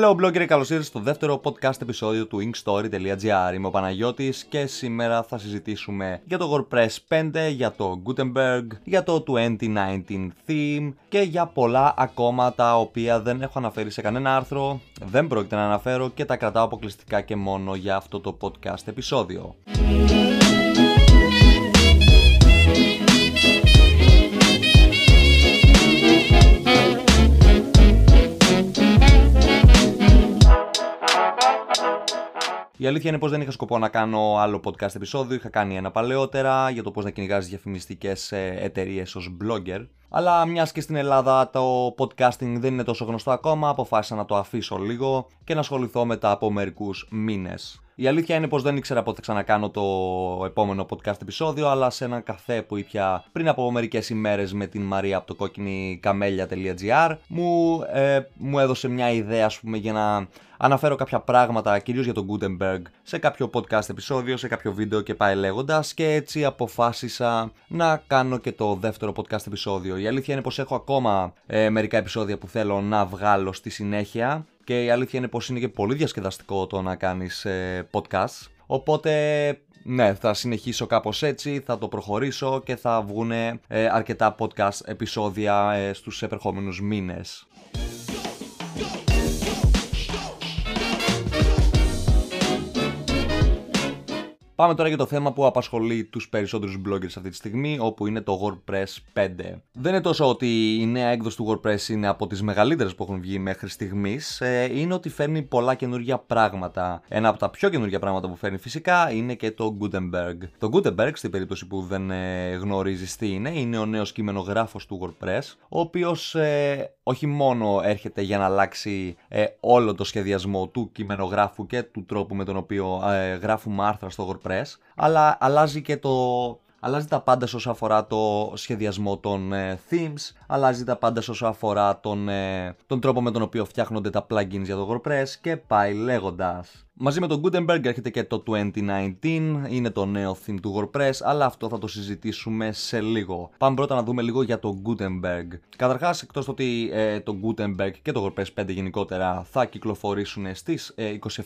Hello blogger, καλώς ήρθατε στο δεύτερο podcast επεισόδιο του inkstory.gr. Είμαι ο Παναγιώτης και σήμερα θα συζητήσουμε για το WordPress 5, για το Gutenberg, για το 2019 theme και για πολλά ακόμα τα οποία δεν έχω αναφέρει σε κανένα άρθρο, δεν πρόκειται να αναφέρω και τα κρατάω αποκλειστικά και μόνο για αυτό το podcast επεισόδιο. Η αλήθεια είναι πως δεν είχα σκοπό να κάνω άλλο podcast επεισόδιο. Είχα κάνει ένα παλαιότερα για το πώ να κυνηγά διαφημιστικές ε, εταιρείες ως blogger. Αλλά μιας και στην Ελλάδα το podcasting δεν είναι τόσο γνωστό ακόμα, αποφάσισα να το αφήσω λίγο και να ασχοληθώ μετά από μερικούς μήνες. Η αλήθεια είναι πως δεν ήξερα πότε θα ξανακάνω το επόμενο podcast επεισόδιο, αλλά σε έναν καφέ που ήπια πριν από μερικές ημέρες με την Μαρία από το κόκκινη καμέλια.gr μου, ε, μου έδωσε μια ιδέα ας πούμε για να αναφέρω κάποια πράγματα κυρίως για τον Gutenberg σε κάποιο podcast επεισόδιο, σε κάποιο βίντεο και πάει λέγοντας και έτσι αποφάσισα να κάνω και το δεύτερο podcast επεισόδιο. Η αλήθεια είναι πως έχω ακόμα ε, μερικά επεισόδια που θέλω να βγάλω στη συνέχεια και η αλήθεια είναι πως είναι και πολύ διασκεδαστικό το να κάνεις ε, podcast. Οπότε ναι, θα συνεχίσω κάπως έτσι, θα το προχωρήσω και θα βγουν ε, αρκετά podcast επεισόδια ε, στους επερχόμενους μήνες. Πάμε τώρα για το θέμα που απασχολεί τους περισσότερους bloggers αυτή τη στιγμή, όπου είναι το WordPress 5. Δεν είναι τόσο ότι η νέα έκδοση του WordPress είναι από τις μεγαλύτερες που έχουν βγει μέχρι στιγμής, ε, είναι ότι φέρνει πολλά καινούργια πράγματα. Ένα από τα πιο καινούργια πράγματα που φέρνει φυσικά είναι και το Gutenberg. Το Gutenberg, στην περίπτωση που δεν ε, γνωρίζεις τι είναι, είναι ο νέος κειμενογράφος του WordPress, ο οποίος ε, όχι μόνο έρχεται για να αλλάξει όλο το σχεδιασμό του κειμενογράφου και του τρόπου με τον οποίο γράφουμε άρθρα στο WordPress, αλλά αλλάζει και το... Αλλάζει τα πάντα όσο αφορά το σχεδιασμό των ε, themes, αλλάζει τα πάντα όσο αφορά τον, ε, τον τρόπο με τον οποίο φτιάχνονται τα plugins για το WordPress και πάει λέγοντας. Μαζί με τον Gutenberg έρχεται και το 2019, είναι το νέο theme του WordPress, αλλά αυτό θα το συζητήσουμε σε λίγο. Πάμε πρώτα να δούμε λίγο για το Gutenberg. Καταρχάς, εκτός το ότι ε, το Gutenberg και το WordPress 5 γενικότερα θα κυκλοφορήσουν στις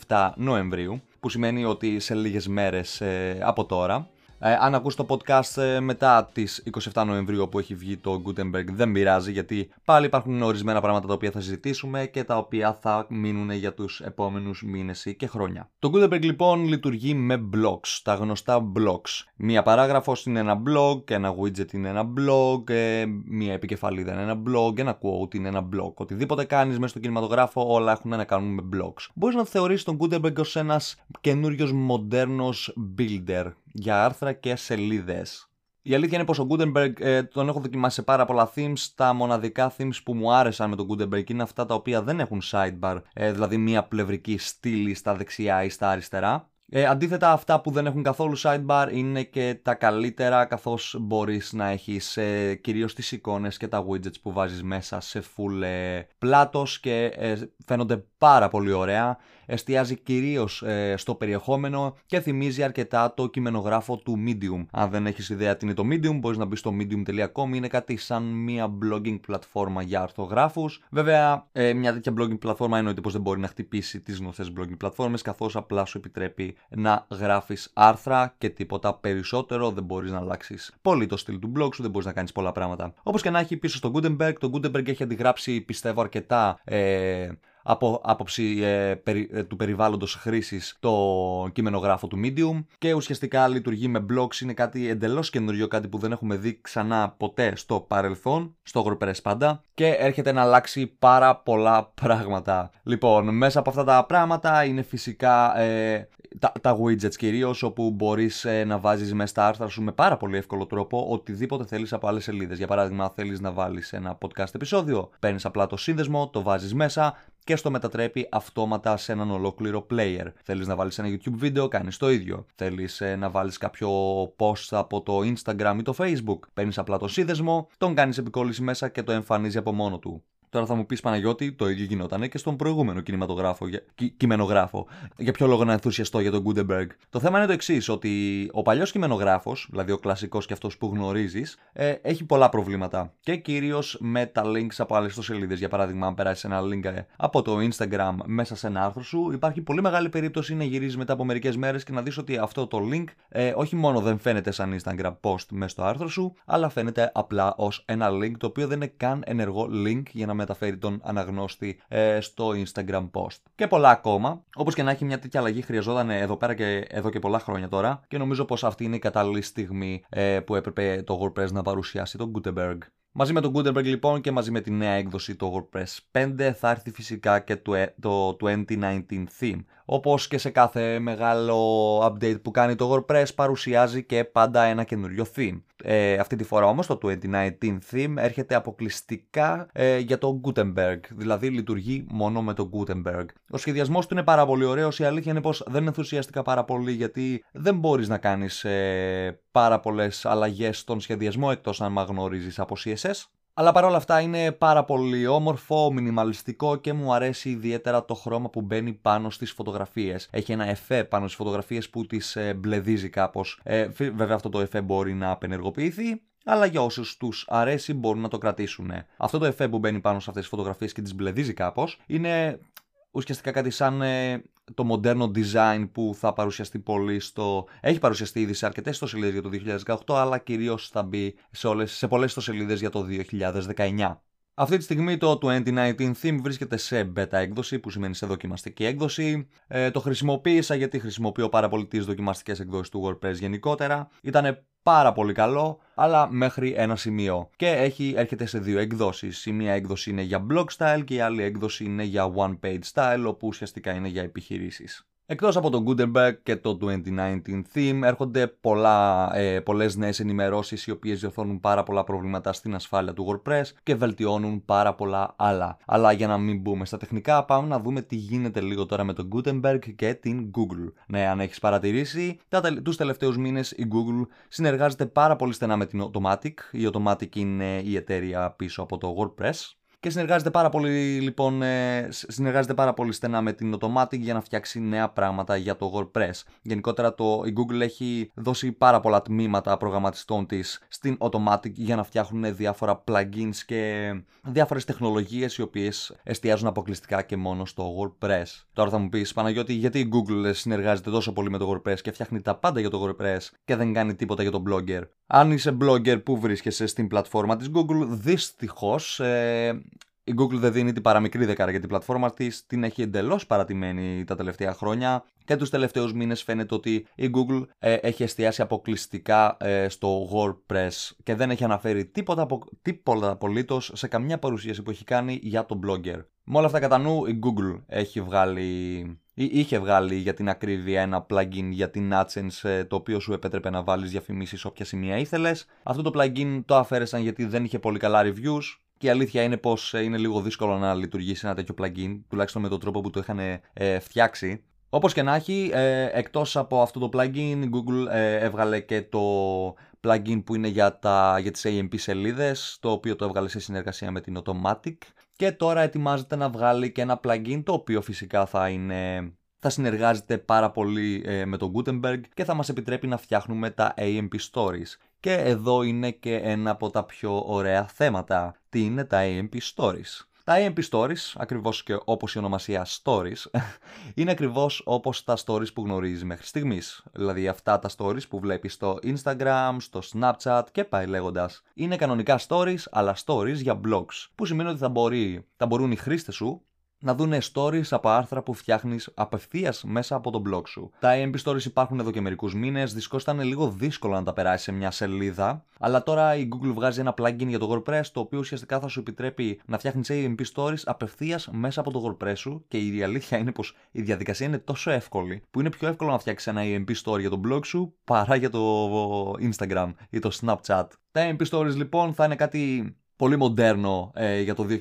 27 Νοεμβρίου, που σημαίνει ότι σε λίγες μέρες ε, από τώρα. Ε, αν ακούς το podcast ε, μετά τις 27 Νοεμβρίου που έχει βγει το Gutenberg δεν πειράζει γιατί πάλι υπάρχουν ορισμένα πράγματα τα οποία θα συζητήσουμε και τα οποία θα μείνουν για τους επόμενους μήνες και χρόνια. Το Gutenberg λοιπόν λειτουργεί με blocks, τα γνωστά blocks. Μία παράγραφος είναι ένα blog, ένα widget είναι ένα blog, ε, μία επικεφαλίδα είναι ένα blog, ένα quote είναι ένα blog. Οτιδήποτε κάνεις μέσα στο κινηματογράφο όλα έχουν να κάνουν με blocks. Μπορείς να θεωρήσεις τον Gutenberg ως ένας καινούριος μοντέρνος builder για άρθρα και σελίδες. Η αλήθεια είναι πως ο Gutenberg ε, τον έχω δοκιμάσει σε πάρα πολλά themes. Τα μοναδικά themes που μου άρεσαν με τον Gutenberg είναι αυτά τα οποία δεν έχουν sidebar, ε, δηλαδή μία πλευρική στήλη στα δεξιά ή στα αριστερά. Ε, αντίθετα αυτά που δεν έχουν καθόλου sidebar είναι και τα καλύτερα καθώς μπορείς να έχεις ε, κυρίως τις εικόνες και τα widgets που βάζεις μέσα σε full ε, πλάτος και ε, φαίνονται πάρα πολύ ωραία εστιάζει κυρίως ε, στο περιεχόμενο και θυμίζει αρκετά το κειμενογράφο του Medium. Αν δεν έχεις ιδέα τι είναι το Medium, μπορείς να μπεις στο medium.com. Είναι κάτι σαν μια blogging πλατφόρμα για αρθογράφους. Βέβαια, ε, μια τέτοια blogging πλατφόρμα εννοείται πως δεν μπορεί να χτυπήσει τις γνωστές blogging πλατφόρμες, καθώς απλά σου επιτρέπει να γράφεις άρθρα και τίποτα περισσότερο. Δεν μπορείς να αλλάξεις πολύ το στυλ του blog σου, δεν μπορείς να κάνεις πολλά πράγματα. Όπως και να έχει πίσω στο Gutenberg, το Gutenberg έχει αντιγράψει πιστεύω αρκετά. Ε, από άποψη ε, ε, του περιβάλλοντος χρήσης το κειμενογράφο του Medium και ουσιαστικά λειτουργεί με blocks, είναι κάτι εντελώς καινούριο, κάτι που δεν έχουμε δει ξανά ποτέ στο παρελθόν, στο WordPress πάντα και έρχεται να αλλάξει πάρα πολλά πράγματα. Λοιπόν, μέσα από αυτά τα πράγματα είναι φυσικά ε, τα, τα widgets κυρίως, όπου μπορείς ε, να βάζεις μέσα στα άρθρα σου με πάρα πολύ εύκολο τρόπο οτιδήποτε θέλεις από άλλες σελίδες. Για παράδειγμα, θέλεις να βάλεις ένα podcast επεισόδιο, παίρνεις απλά το σύνδεσμο, το βάζεις μέσα και στο μετατρέπει αυτόματα σε έναν ολόκληρο player. Θέλεις να βάλεις ένα YouTube βίντεο, κάνεις το ίδιο. Θέλεις ε, να βάλεις κάποιο post από το Instagram ή το Facebook, παίρνεις απλά το σύνδεσμο, τον κάνεις επικόλληση μέσα και το εμφανίζει από μόνο του. Τώρα θα μου πεις Παναγιώτη, το ίδιο γινόταν και στον προηγούμενο κινηματογράφο, για, κειμενογράφο. Για ποιο λόγο να ενθουσιαστώ για τον Gutenberg; Το θέμα είναι το εξής, ότι ο παλιός κειμενογράφος, δηλαδή ο κλασικός και αυτός που γνωρίζεις, ε, έχει πολλά προβλήματα. Και κυρίως με τα links από άλλες ιστοσελίδες. Για παράδειγμα, αν περάσεις ένα link ε, από το Instagram μέσα σε ένα άρθρο σου, υπάρχει πολύ μεγάλη περίπτωση να γυρίζει μετά από μερικές μέρες και να δεις ότι αυτό το link ε, όχι μόνο δεν φαίνεται σαν Instagram post μέσα στο άρθρο σου, αλλά φαίνεται απλά ως ένα link το οποίο δεν είναι καν ενεργό link για να μεταφέρει τον αναγνώστη ε, στο Instagram post. Και πολλά ακόμα. Όπως και να έχει μια τέτοια αλλαγή χρειαζόταν εδώ πέρα και εδώ και πολλά χρόνια τώρα και νομίζω πως αυτή είναι η κατάλληλη στιγμή ε, που έπρεπε το WordPress να παρουσιάσει τον Gutenberg. Μαζί με τον Gutenberg λοιπόν και μαζί με τη νέα έκδοση το WordPress 5 θα έρθει φυσικά και το, ε, το 2019 theme. Όπως και σε κάθε μεγάλο update που κάνει το WordPress παρουσιάζει και πάντα ένα καινούριο theme. Ε, αυτή τη φορά όμως το 2019 theme έρχεται αποκλειστικά ε, για το Gutenberg, δηλαδή λειτουργεί μόνο με το Gutenberg. Ο σχεδιασμός του είναι πάρα πολύ ωραίος, η αλήθεια είναι πως δεν ενθουσιαστικά πάρα πολύ γιατί δεν μπορείς να κάνεις ε, πάρα πολλές αλλαγές στον σχεδιασμό εκτός αν γνωρίζεις από CSS. Αλλά παρόλα αυτά είναι πάρα πολύ όμορφο, μινιμαλιστικό και μου αρέσει ιδιαίτερα το χρώμα που μπαίνει πάνω στις φωτογραφίες. Έχει ένα εφέ πάνω στις φωτογραφίες που τις ε, μπλεδίζει κάπως. Ε, βέβαια αυτό το εφέ μπορεί να απενεργοποιηθεί, αλλά για όσους τους αρέσει μπορούν να το κρατήσουν. Αυτό το εφέ που μπαίνει πάνω σε αυτές τις φωτογραφίες και τις μπλεδίζει κάπως είναι ουσιαστικά κάτι σαν ε, το μοντέρνο design που θα παρουσιαστεί πολύ στο... Έχει παρουσιαστεί ήδη σε αρκετές ιστοσελίδες για το 2018, αλλά κυρίως θα μπει σε, όλες, σε πολλές ιστοσελίδες για το 2019. Αυτή τη στιγμή το 2019 theme βρίσκεται σε beta έκδοση, που σημαίνει σε δοκιμαστική έκδοση. Ε, το χρησιμοποίησα γιατί χρησιμοποιώ πάρα πολύ τις δοκιμαστικές εκδόσεις του WordPress γενικότερα. Ήταν πάρα πολύ καλό, αλλά μέχρι ένα σημείο. Και έχει, έρχεται σε δύο εκδόσεις. Η μία έκδοση είναι για blog style και η άλλη έκδοση είναι για one page style, όπου ουσιαστικά είναι για επιχειρήσεις. Εκτός από το Gutenberg και το 2019 theme έρχονται πολλά, ε, πολλές νέες ενημερώσεις οι οποίες διορθώνουν πάρα πολλά προβλήματα στην ασφάλεια του WordPress και βελτιώνουν πάρα πολλά άλλα. Αλλά για να μην μπούμε στα τεχνικά πάμε να δούμε τι γίνεται λίγο τώρα με το Gutenberg και την Google. Ναι, αν έχεις παρατηρήσει, τα, τους τελευταίους μήνες η Google συνεργάζεται πάρα πολύ στενά με την Automatic. Η Automatic είναι η εταιρεία πίσω από το WordPress και συνεργάζεται πάρα πολύ, λοιπόν, ε, συνεργάζεται πάρα πολύ στενά με την Automatic για να φτιάξει νέα πράγματα για το WordPress. Γενικότερα το, η Google έχει δώσει πάρα πολλά τμήματα προγραμματιστών της στην Automatic για να φτιάχνουν διάφορα plugins και διάφορες τεχνολογίες οι οποίες εστιάζουν αποκλειστικά και μόνο στο WordPress. Τώρα θα μου πεις Παναγιώτη γιατί η Google συνεργάζεται τόσο πολύ με το WordPress και φτιάχνει τα πάντα για το WordPress και δεν κάνει τίποτα για το blogger; Αν είσαι blogger που βρίσκεσαι στην πλατφόρμα της Google, δυστυχώς ε, η Google δεν δίνει την παραμικρή δεκάρα για την πλατφόρμα της, την έχει εντελώς παρατημένη τα τελευταία χρόνια και τους τελευταίους μήνες φαίνεται ότι η Google ε, έχει εστιάσει αποκλειστικά ε, στο WordPress και δεν έχει αναφέρει τίποτα, τίποτα απολύτως σε καμιά παρουσίαση που έχει κάνει για τον blogger. Με όλα αυτά κατά νου, η Google έχει βγάλει είχε βγάλει για την ακρίβεια ένα plugin για την AdSense ε, το οποίο σου επέτρεπε να βάλεις διαφημίσεις όποια σημεία ήθελες. Αυτό το plugin το αφαίρεσαν γιατί δεν είχε πολύ καλά reviews και η αλήθεια είναι πως ε, είναι λίγο δύσκολο να λειτουργήσει ένα τέτοιο plugin, τουλάχιστον με τον τρόπο που το είχαν ε, φτιάξει. Όπως και να έχει, ε, εκτός από αυτό το plugin, η Google ε, έβγαλε και το plugin που είναι για, τα, για τις AMP σελίδες, το οποίο το έβγαλε σε συνεργασία με την Automatic. Και τώρα ετοιμάζεται να βγάλει και ένα plugin το οποίο φυσικά θα είναι θα συνεργάζεται πάρα πολύ ε, με τον Gutenberg και θα μας επιτρέπει να φτιάχνουμε τα AMP Stories. Και εδώ είναι και ένα από τα πιο ωραία θέματα. Τι είναι τα AMP Stories; Τα AMP Stories, ακριβώς και όπως η ονομασία Stories, είναι ακριβώς όπως τα stories που γνωρίζεις μέχρι στιγμής. Δηλαδή αυτά τα stories που βλέπεις στο Instagram, στο Snapchat και πάει λέγοντας. Είναι κανονικά stories, αλλά stories για blogs, που σημαίνει ότι θα, μπορεί, θα μπορούν οι χρήστες σου να δουν stories από άρθρα που φτιάχνεις απευθείας μέσα από τον blog σου. Τα AMP Stories υπάρχουν εδώ και μερικούς μήνες. Δυστυχώ ήταν λίγο δύσκολο να τα περάσει σε μια σελίδα. Αλλά τώρα η Google βγάζει ένα plugin για το WordPress το οποίο ουσιαστικά θα σου επιτρέπει να φτιάχνεις AMP Stories απευθείας μέσα από το WordPress σου. Και η αλήθεια είναι πως η διαδικασία είναι τόσο εύκολη που είναι πιο εύκολο να φτιάξεις ένα AMP Story για το blog σου παρά για το Instagram ή το Snapchat. Τα AMP Stories λοιπόν θα είναι κάτι πολύ μοντέρνο ε, για το 2019,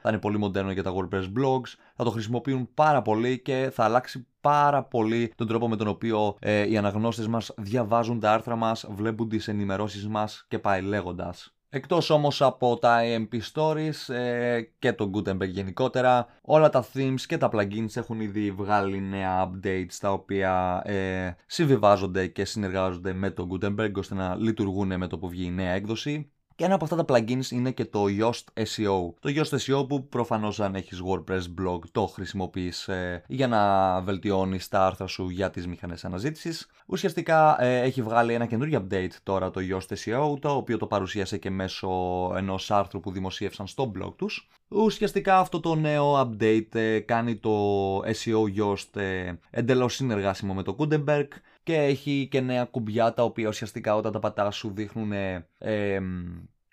θα είναι πολύ μοντέρνο για τα WordPress blogs, θα το χρησιμοποιούν πάρα πολύ και θα αλλάξει πάρα πολύ τον τρόπο με τον οποίο ε, οι αναγνώστες μας διαβάζουν τα άρθρα μας, βλέπουν τις ενημερώσεις μας και πάει λέγοντας. Εκτός όμως από τα AMP Stories ε, και το Gutenberg γενικότερα, όλα τα themes και τα plugins έχουν ήδη βγάλει νέα updates τα οποία ε, συμβιβάζονται και συνεργάζονται με το Gutenberg ώστε να λειτουργούν με το που βγει η νέα έκδοση. Και ένα από αυτά τα plugins είναι και το Yoast SEO. Το Yoast SEO που προφανώς αν έχεις WordPress blog το χρησιμοποιείς ε, για να βελτιώνεις τα άρθρα σου για τις μηχανές αναζήτησης. Ουσιαστικά ε, έχει βγάλει ένα καινούριο update τώρα το Yoast SEO, το οποίο το παρουσίασε και μέσω ενός άρθρου που δημοσίευσαν στο blog τους. Ουσιαστικά αυτό το νέο update ε, κάνει το SEO Yoast ε, εντελώς συνεργάσιμο με το Gutenberg και έχει και νέα κουμπιά τα οποία ουσιαστικά όταν τα πατάς σου δείχνουν ε,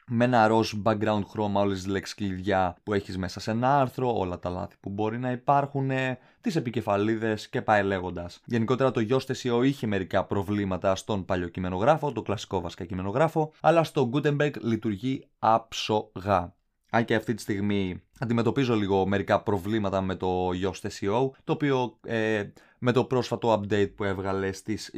με ένα ροζ background χρώμα όλες τις λέξεις κλειδιά που έχεις μέσα σε ένα άρθρο, όλα τα λάθη που μπορεί να υπάρχουν, τις επικεφαλίδες και πάει λέγοντας. Γενικότερα το Yoast SEO είχε μερικά προβλήματα στον παλιό κειμενογράφο, το κλασικό βασικά κειμενογράφο, αλλά στο Gutenberg λειτουργεί άψογα. Αν και αυτή τη στιγμή αντιμετωπίζω λίγο μερικά προβλήματα με το Yoast SEO, το οποίο ε, με το πρόσφατο update που έβγαλε στις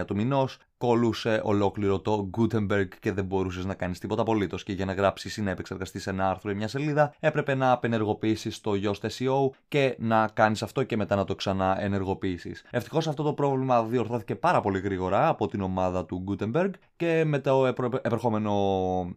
21 του μηνός κολούσε ολόκληρο το Gutenberg και δεν μπορούσες να κάνεις τίποτα απολύτως. Και για να γράψεις ή να επεξεργαστείς ένα άρθρο ή μια σελίδα έπρεπε να απενεργοποιήσεις το Yoast SEO και να κάνεις αυτό και μετά να το ξανά ενεργοποιήσεις. Ευτυχώς αυτό το πρόβλημα διορθώθηκε πάρα πολύ γρήγορα από την ομάδα του Gutenberg και με το επερχόμενο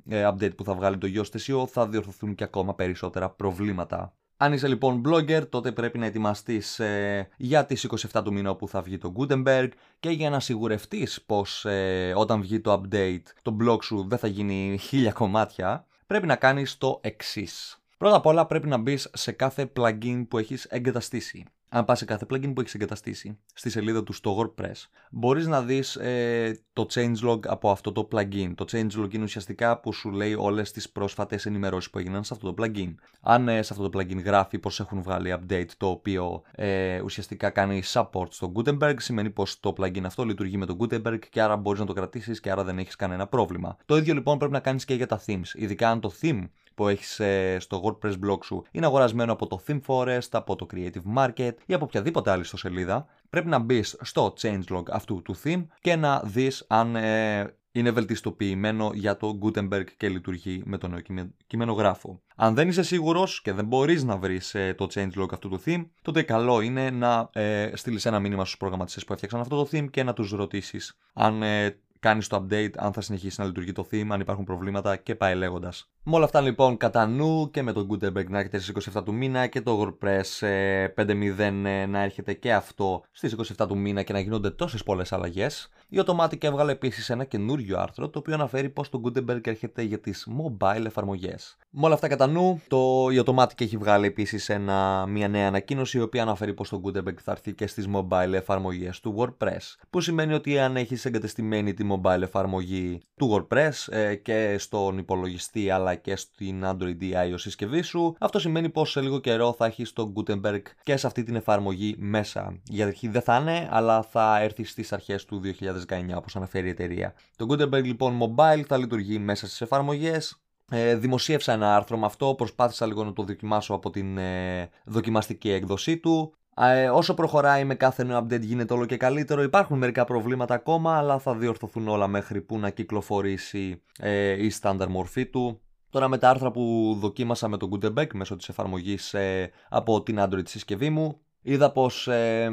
ε, update που θα βγάλει το Yoast SEO θα διορθωθούν και ακόμα περισσότερα προβλήματα. Αν είσαι λοιπόν blogger, τότε πρέπει να ετοιμαστείς ε, για τις 27 του μήνα που θα βγει το Gutenberg και για να σιγουρευτείς πως ε, όταν βγει το update το blog σου δεν θα γίνει χίλια κομμάτια, πρέπει να κάνεις το εξής. Πρώτα απ' όλα πρέπει να μπεις σε κάθε plugin που έχεις εγκαταστήσει αν πας σε κάθε plugin που έχεις εγκαταστήσει στη σελίδα του στο WordPress, μπορείς να δεις ε, το changelog από αυτό το plugin. Το changelog είναι ουσιαστικά που σου λέει όλες τις πρόσφατες ενημερώσεις που έγιναν σε αυτό το plugin. Αν ε, σε αυτό το plugin γράφει πως έχουν βγάλει update το οποίο ε, ουσιαστικά κάνει support στο Gutenberg, σημαίνει πως το plugin αυτό λειτουργεί με το Gutenberg και άρα μπορείς να το κρατήσεις και άρα δεν έχεις κανένα πρόβλημα. Το ίδιο λοιπόν πρέπει να κάνεις και για τα themes, ειδικά αν το theme που έχεις ε, στο WordPress blog σου είναι αγορασμένο από το Theme Forest, από το Creative Market ή από οποιαδήποτε άλλη σελίδα, πρέπει να μπεις στο changelog αυτού του theme και να δεις αν ε, είναι βελτιστοποιημένο για το Gutenberg και λειτουργεί με τον νέο κειμενογράφο. Αν δεν είσαι σίγουρος και δεν μπορείς να βρεις ε, το changelog αυτού του theme, τότε καλό είναι να ε, στείλεις ένα μήνυμα στους προγραμματιστές που έφτιαξαν αυτό το theme και να τους ρωτήσεις αν ε, κάνεις το update, αν θα συνεχίσει να λειτουργεί το theme, αν υπάρχουν προβλήματα και πάει λέγοντας. Με όλα αυτά λοιπόν κατά νου και με το Gutenberg να έρχεται στις 27 του μήνα και το WordPress 5.0 ε, ε, να έρχεται και αυτό στις 27 του μήνα και να γίνονται τόσες πολλές αλλαγές, η Automatic έβγαλε επίσης ένα καινούριο άρθρο το οποίο αναφέρει πως το Gutenberg έρχεται για τις mobile εφαρμογές. Με όλα αυτά κατά νου, το, η Automatic έχει βγάλει επίσης ένα, μια νέα ανακοίνωση η οποία αναφέρει πως το Gutenberg θα έρθει και στις mobile εφαρμογές του WordPress. Που σημαίνει ότι αν έχεις εγκατεστημένη τη mobile εφαρμογή του WordPress ε, και στον υπολογιστή αλλά και στην Android ή iOS συσκευή σου, αυτό σημαίνει πως σε λίγο καιρό θα έχεις το Gutenberg και σε αυτή την εφαρμογή μέσα. Για αρχή δεν θα είναι, αλλά θα έρθει στις αρχές του 2019 όπως αναφέρει η εταιρεία. Το Gutenberg λοιπόν mobile θα λειτουργεί μέσα στις εφαρμογές, ε, δημοσίευσα ένα άρθρο με αυτό, προσπάθησα λίγο να το δοκιμάσω από την ε, δοκιμαστική έκδοσή του. Ε, όσο προχωράει με κάθε νέο update γίνεται όλο και καλύτερο. Υπάρχουν μερικά προβλήματα ακόμα, αλλά θα διορθωθούν όλα μέχρι που να κυκλοφορήσει ε, η στάνταρ μορφή του. Τώρα με τα άρθρα που δοκίμασα με το Gutenberg μέσω της εφαρμογής ε, από την Android συσκευή μου, είδα πως ε,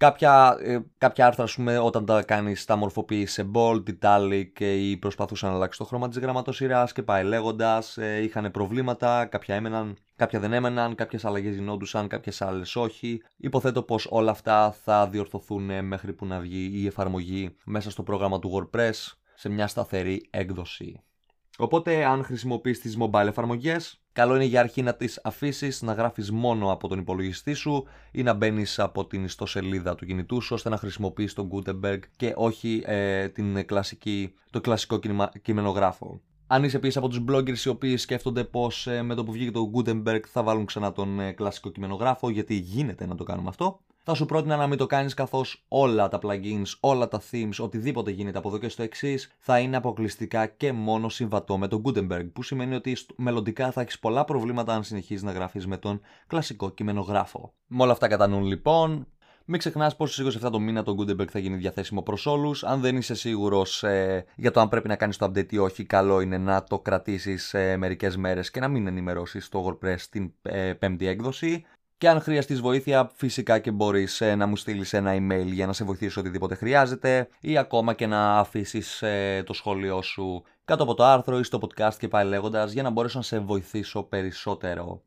κάποια, ε, κάποια άρθρα πούμε, όταν τα κάνεις τα μορφοποιείς σε bold, italic ή προσπαθούσαν να αλλάξεις το χρώμα της γραμματοσυράς και πάει λέγοντας, ε, είχαν προβλήματα, κάποια έμεναν, κάποια δεν έμεναν, κάποιες αλλαγές γινόντουσαν, κάποιες άλλες όχι. Υποθέτω πως όλα αυτά θα διορθωθούν μέχρι που να βγει η εφαρμογή μέσα στο πρόγραμμα του WordPress σε μια σταθερή έκδοση. Οπότε, αν χρησιμοποιείς τις mobile εφαρμογές, καλό είναι για αρχή να τις αφήσεις να γράφεις μόνο από τον υπολογιστή σου ή να μπαίνεις από την ιστοσελίδα του κινητού σου ώστε να χρησιμοποιείς τον Gutenberg και όχι ε, την κλασική, το κλασικό κειμενογράφο. Αν είσαι επίσης από τους bloggers οι οποίοι σκέφτονται πως ε, με το που βγήκε το Gutenberg θα βάλουν ξανά τον ε, κλασικό κειμενογράφο, γιατί γίνεται να το κάνουμε αυτό, θα σου πρότεινα να μην το κάνεις καθώς όλα τα plugins, όλα τα themes, οτιδήποτε γίνεται από εδώ και στο εξής θα είναι αποκλειστικά και μόνο συμβατό με τον Gutenberg. Που σημαίνει ότι μελλοντικά θα έχεις πολλά προβλήματα αν συνεχίζεις να γράφεις με τον κλασικό κειμενογράφο. Με όλα αυτά κατά νου λοιπόν, Μην ξεχνάς πως στις 27 το μήνα το Gutenberg θα γίνει διαθέσιμο προς όλους. Αν δεν είσαι σίγουρος ε, για το αν πρέπει να κάνεις το update ή όχι, καλό είναι να το κρατήσεις ε, μερικές μέρες και να μην ενημερώσεις το WordPress στην ε, πέμπτη έκδοση. Και αν χρειαστείς βοήθεια, φυσικά και μπορείς ε, να μου στείλεις ένα email για να σε βοηθήσω οτιδήποτε χρειάζεται ή ακόμα και να αφήσεις ε, το σχόλιο σου κάτω από το άρθρο ή στο podcast και πάλι λέγοντας για να μπορέσω να σε βοηθήσω περισσότερο.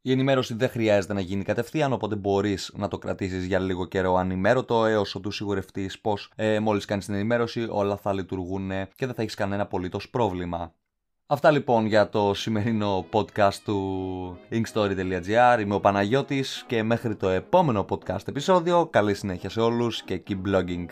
Η ενημέρωση δεν χρειάζεται να γίνει κατευθείαν, οπότε μπορείς να το κρατήσεις για λίγο καιρό ανημέρωτο έως οτού σιγουρευτείς πως ε, μόλις κάνεις την ενημέρωση όλα θα λειτουργούν και δεν θα έχεις κανένα απολύτως πρόβλημα. Αυτά λοιπόν για το σημερινό podcast του inkstory.gr. Είμαι ο Παναγιώτης και μέχρι το επόμενο podcast επεισόδιο καλή συνέχεια σε όλους και keep blogging.